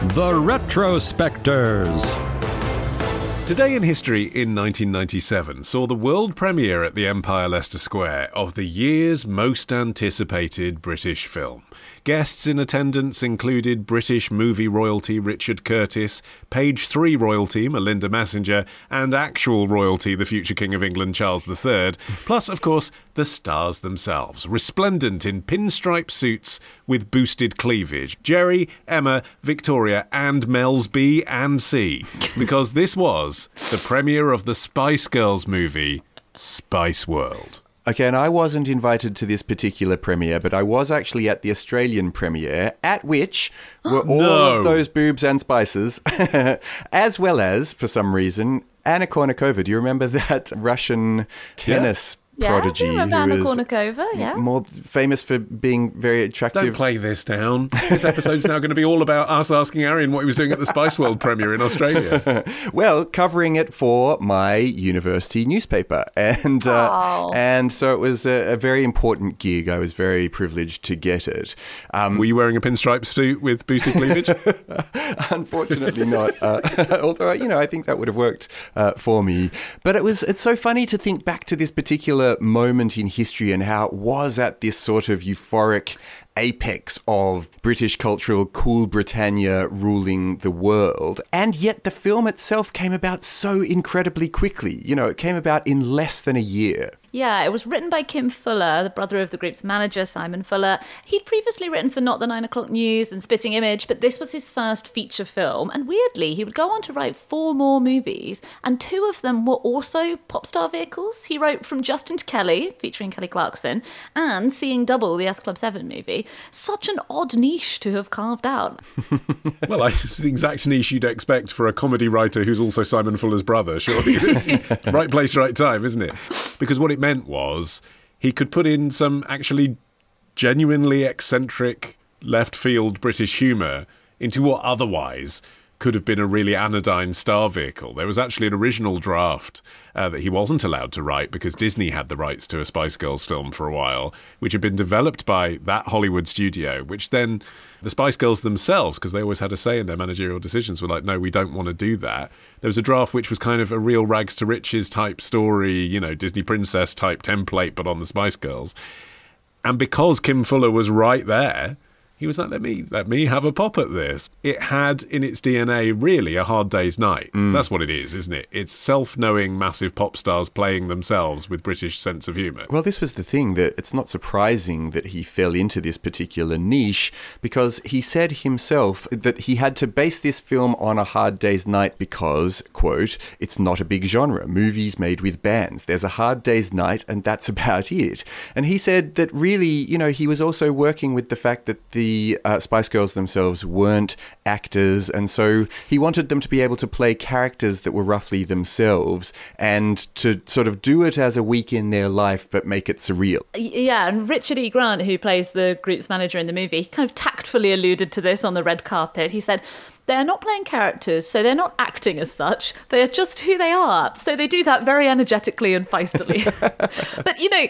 the Retrospectors. Today in History in 1997 saw the world premiere at the Empire Leicester Square of the year's most anticipated British film. Guests in attendance included British movie royalty Richard Curtis, Page 3 royalty Melinda Messenger, and actual royalty the future King of England Charles III, plus, of course, the stars themselves, resplendent in pinstripe suits with boosted cleavage Geri, Emma, Victoria, and Mel's B and C. Because this was the premiere of the Spice Girls movie, Spice World. Okay, and I wasn't invited to this particular premiere, but I was actually at the Australian premiere, at which were all No. of those boobs and spices, as well as, for some reason, Anna Kournikova. Do you remember that Russian tennis Yeah, prodigy I remember Anna who was Kournikova, yeah. more famous for being very attractive? Don't play this down. This episode's now going to be all about us asking Arion what he was doing at the Spice World premiere in Australia. Well, covering it for my university newspaper, and uh, Oh. and so it was a, a very important gig. I was very privileged to get it. Um, Were you wearing a pinstripe suit with boosted cleavage? Unfortunately, not. Uh, although you know, I think that would have worked uh, for me. But it was. It's so funny to think back to this particular moment in history and how it was at this sort of euphoric apex of British cultural cool Britannia ruling the world. And yet the film itself came about so incredibly quickly. You know, it came about in less than a year. Yeah, it was written by Kim Fuller, the brother of the group's manager, Simon Fuller. He'd previously written for Not the Nine O'Clock News and Spitting Image, but this was his first feature film. And weirdly, he would go on to write four more movies, and two of them were also pop star vehicles. He wrote From Justin to Kelly, featuring Kelly Clarkson, and Seeing Double, the S Club 7 movie. Such an odd niche to have carved out. well, it's the exact niche you'd expect for a comedy writer who's also Simon Fuller's brother, surely. It's right place, right time, isn't it? Because what it meant was he could put in some actually genuinely eccentric left field British humour into what otherwise could have been a really anodyne star vehicle. There was actually an original draft uh, that he wasn't allowed to write because Disney had the rights to a Spice Girls film for a while, which had been developed by that Hollywood studio, which then the Spice Girls themselves, because they always had a say in their managerial decisions, were like, no, we don't want to do that. There was a draft which was kind of a real rags to riches type story, you know, Disney princess type template, but on the Spice Girls. And because Kim Fuller was right there, he was like, let me let me have a pop at this. It had in its DNA really a hard day's night. Mm. That's what it is, isn't it? It's self-knowing massive pop stars playing themselves with British sense of humour. Well, this was the thing that it's not surprising that he fell into this particular niche because he said himself that he had to base this film on A Hard Day's Night because, quote, it's not a big genre, movies made with bands. There's a hard day's night and that's about it. And he said that really, you know, he was also working with the fact that the uh, Spice Girls themselves weren't actors and so he wanted them to be able to play characters that were roughly themselves and to sort of do it as a week in their life but make it surreal. Yeah, and Richard E. Grant, who plays the group's manager in the movie, kind of tactfully alluded to this on the red carpet. He said, they're not playing characters, so they're not acting as such. They are just who they are. So they do that very energetically and feistily. but, you know,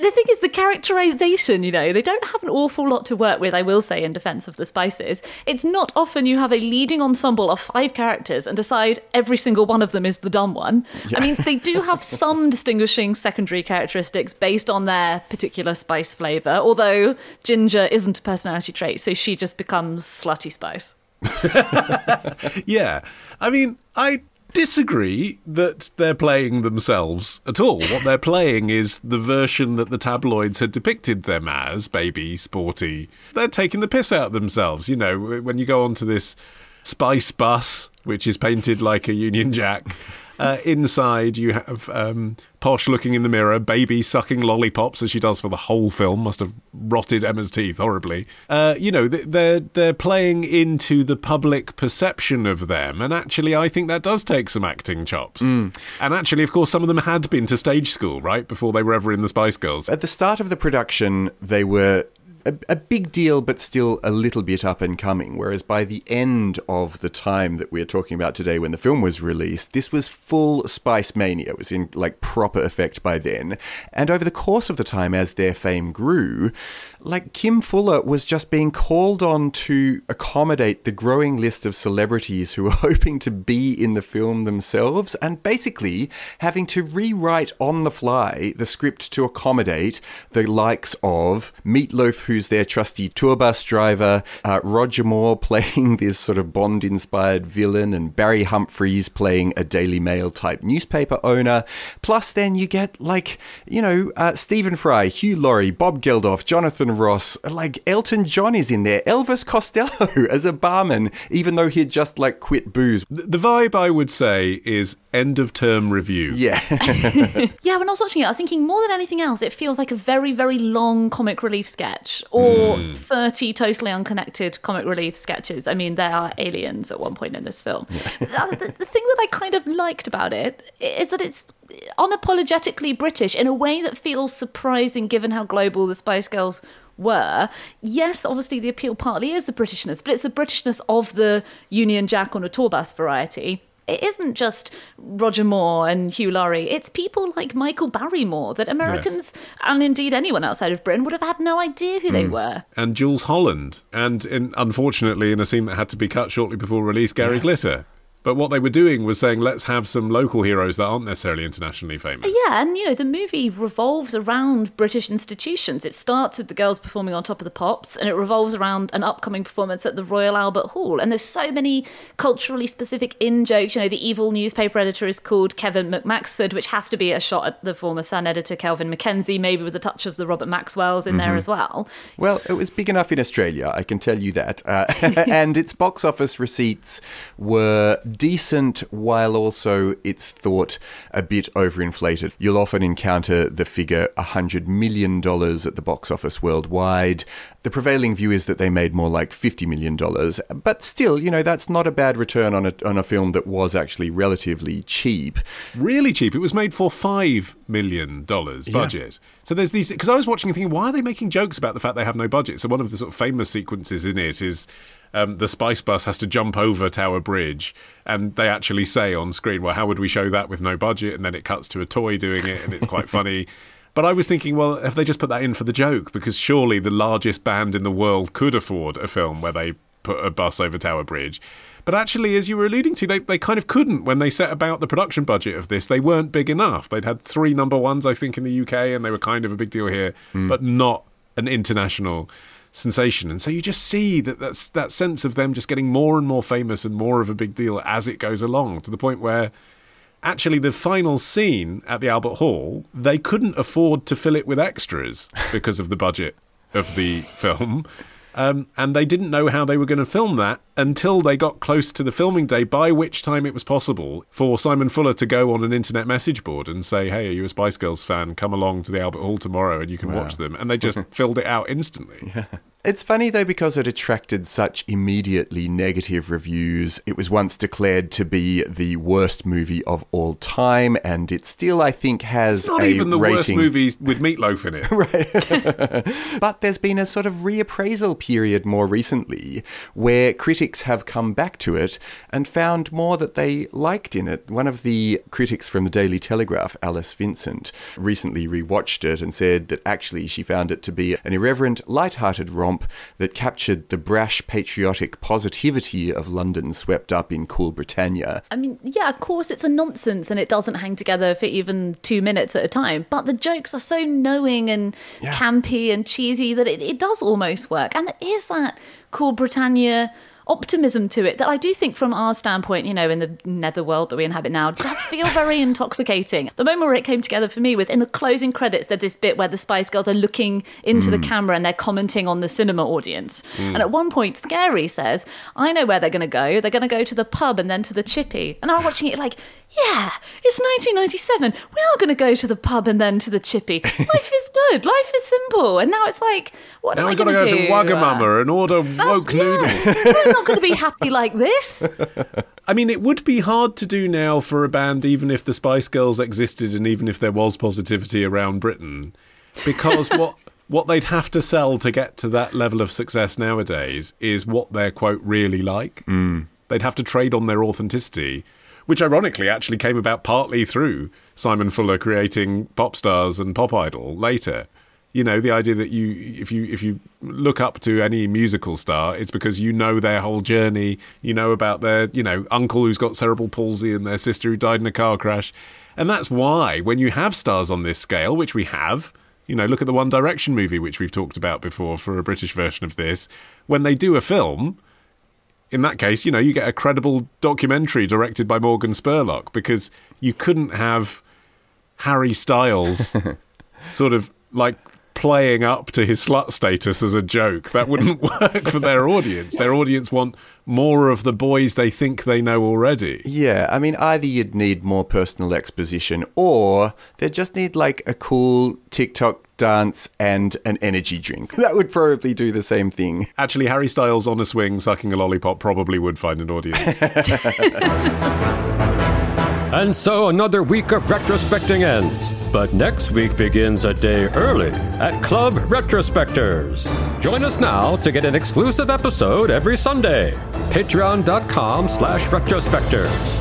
the thing is, the characterization, you know, they don't have an awful lot to work with, I will say, in defense of the Spices. It's not often you have a leading ensemble of five characters and decide every single one of them is the dumb one. I mean, they do have some distinguishing secondary characteristics based on their particular spice flavor, although Ginger isn't a personality trait, so she just becomes slutty spice. Yeah. I mean, I disagree that they're playing themselves at all. What they're playing is the version that the tabloids had depicted them as baby, sporty. They're taking the piss out themselves. You know, when you go onto this spice bus, which is painted like a Union Jack. Uh, inside, you have um, Posh looking in the mirror, baby sucking lollipops as she does for the whole film. Must have rotted Emma's teeth horribly. Uh, you know, they're they're playing into the public perception of them, and actually, I think that does take some acting chops. And actually, of course, some of them had been to stage school right before they were ever in the Spice Girls. At the start of the production, they were a, a big deal, but still a little bit up and coming. Whereas by the end of the time that we're talking about today, when the film was released, this was full Spice Mania. It was in like proper effect by then. And over the course of the time, as their fame grew, like Kim Fuller was just being called on to accommodate the growing list of celebrities who were hoping to be in the film themselves, and basically having to rewrite on the fly the script to accommodate the likes of Meatloaf, who's their trusty tour bus driver, uh, Roger Moore playing this sort of Bond inspired villain, and Barry Humphries playing a Daily Mail type newspaper owner. Plus, then you get like, you know, uh, Stephen Fry, Hugh Laurie, Bob Geldof, Jonathan Ross, like Elton John is in there, Elvis Costello as a barman, even though he'd just like quit booze. The vibe I would say is end of term review. Yeah. Yeah, when I was watching it, I was thinking more than anything else, it feels like a very, very long comic relief sketch or hmm. 30 totally unconnected comic relief sketches. I mean, there are aliens at one point in this film. The, the- the thing that I kind of liked about it is that it's unapologetically British in a way that feels surprising given how global the Spice Girls were. Yes, obviously the appeal partly is the Britishness, but it's the Britishness of the Union Jack on a tour bus variety it isn't just Roger Moore and Hugh Laurie. It's people like Michael Barrymore that Americans and indeed anyone outside of Britain would have had no idea who they mm. were. and Jools Holland, and in, unfortunately, in a scene that had to be cut shortly before release, Gary Glitter. But what they were doing was saying, let's have some local heroes that aren't necessarily internationally famous. Yeah, and you know, the movie revolves around British institutions. It starts with the girls performing on top of the pops, and it revolves around an upcoming performance at the Royal Albert Hall. And there's so many culturally specific in jokes. You know, the evil newspaper editor is called Kevin McMaxford, which has to be a shot at the former Sun editor Kelvin Mackenzie, maybe with a touch of the Robert Maxwell's in there as well. Well, it was big enough in Australia, I can tell you that. Uh, and its box office receipts were decent while also it's thought a bit overinflated. You'll often encounter the figure $100 million at the box office worldwide. The prevailing view is that they made more like $50 million. But still, you know, that's not a bad return on a, on a film that was actually relatively cheap. Really cheap. It was made for $5 million budget. So there's these, because I was watching and thinking, why are they making jokes about the fact they have no budget? So one of the sort of famous sequences in it is um, the Spice Bus has to jump over Tower Bridge, and they actually say on screen, well, how would we show that with no budget? And then it cuts to a toy doing it, and it's quite funny. But I was thinking, well, have they just put that in for the joke? Because surely the largest band in the world could afford a film where they put a bus over Tower Bridge. But actually, as you were alluding to, they, they kind of couldn't when they set about the production budget of this. They weren't big enough. They'd had three number ones, I think, in the UK, and they were kind of a big deal here, but not an international sensation. And so you just see that that's that sense of them just getting more and more famous and more of a big deal as it goes along, to the point where actually the final scene at the Albert Hall, they couldn't afford to fill it with extras because of the budget of the film. Um, and they didn't know how they were going to film that until they got close to the filming day, by which time it was possible for Simon Fuller to go on an internet message board and say, Hey, are you a Spice Girls fan? Come along to the Albert Hall tomorrow and you can watch them. And they just filled it out instantly. It's funny though because it attracted such immediately negative reviews. It was once declared to be the worst movie of all time, and it still, I think, has It's not even the worst movies with Meatloaf in it. Right? but there's been a sort of reappraisal period more recently where critics have come back to it and found more that they liked in it. One of the critics from the Daily Telegraph, Alice Vincent, recently rewatched it and said that actually she found it to be an irreverent, light-hearted romp that captured the brash, patriotic positivity of London swept up in cool Britannia. I mean, yeah, of course it's a nonsense and it doesn't hang together for even two minutes at a time. But the jokes are so knowing and campy and cheesy that it, it does almost work. And is that cool Britannia optimism to it that I do think, from our standpoint, you know, in the netherworld that we inhabit now, does feel very intoxicating. The moment where it came together for me was in the closing credits. There's this bit where the Spice Girls are looking into the hmm. camera and they're commenting on the cinema audience. Hmm. And at one point, Scary says, "I know where they're going to go. They're going to go to the pub and then to the chippy." And I'm watching it like. Yeah, it's 1997. We are going to go to the pub and then to the chippy. Life is good. Life is simple. And now it's like, what Now am I we've got to going go do? to Wagamama and order That's- woke yeah. noodles. I'm not going to be happy like this. I mean, it would be hard to do now for a band, even if the Spice Girls existed and even if there was positivity around Britain, because what what they'd have to sell to get to that level of success nowadays is what they're quote really like. Mm. They'd have to trade on their authenticity, which ironically actually came about partly through Simon Fuller creating pop stars and pop idol later. You know, the idea that you if you if you look up to any musical star, it's because you know their whole journey, you know about their, you know, uncle who's got cerebral palsy and their sister who died in a car crash. And that's why when you have stars on this scale, which we have, you know, look at the One Direction movie which we've talked about before for a British version of this, when they do a film, in that case, you know, you get a credible documentary directed by Morgan Spurlock because you couldn't have Harry Styles sort of like playing up to his slut status as a joke. That wouldn't work for their audience. Their audience want more of the boys they think they know already. Yeah, I mean, either you'd need more personal exposition or they just need like a cool TikTok dance and an energy drink. That would probably do the same thing. Actually, Harry Styles on a swing sucking a lollipop probably would find an audience. And so another week of retrospecting ends. But next week begins a day early at Club Retrospectors. Join us now to get an exclusive episode every Sunday. Patreon.com slash retrospectors.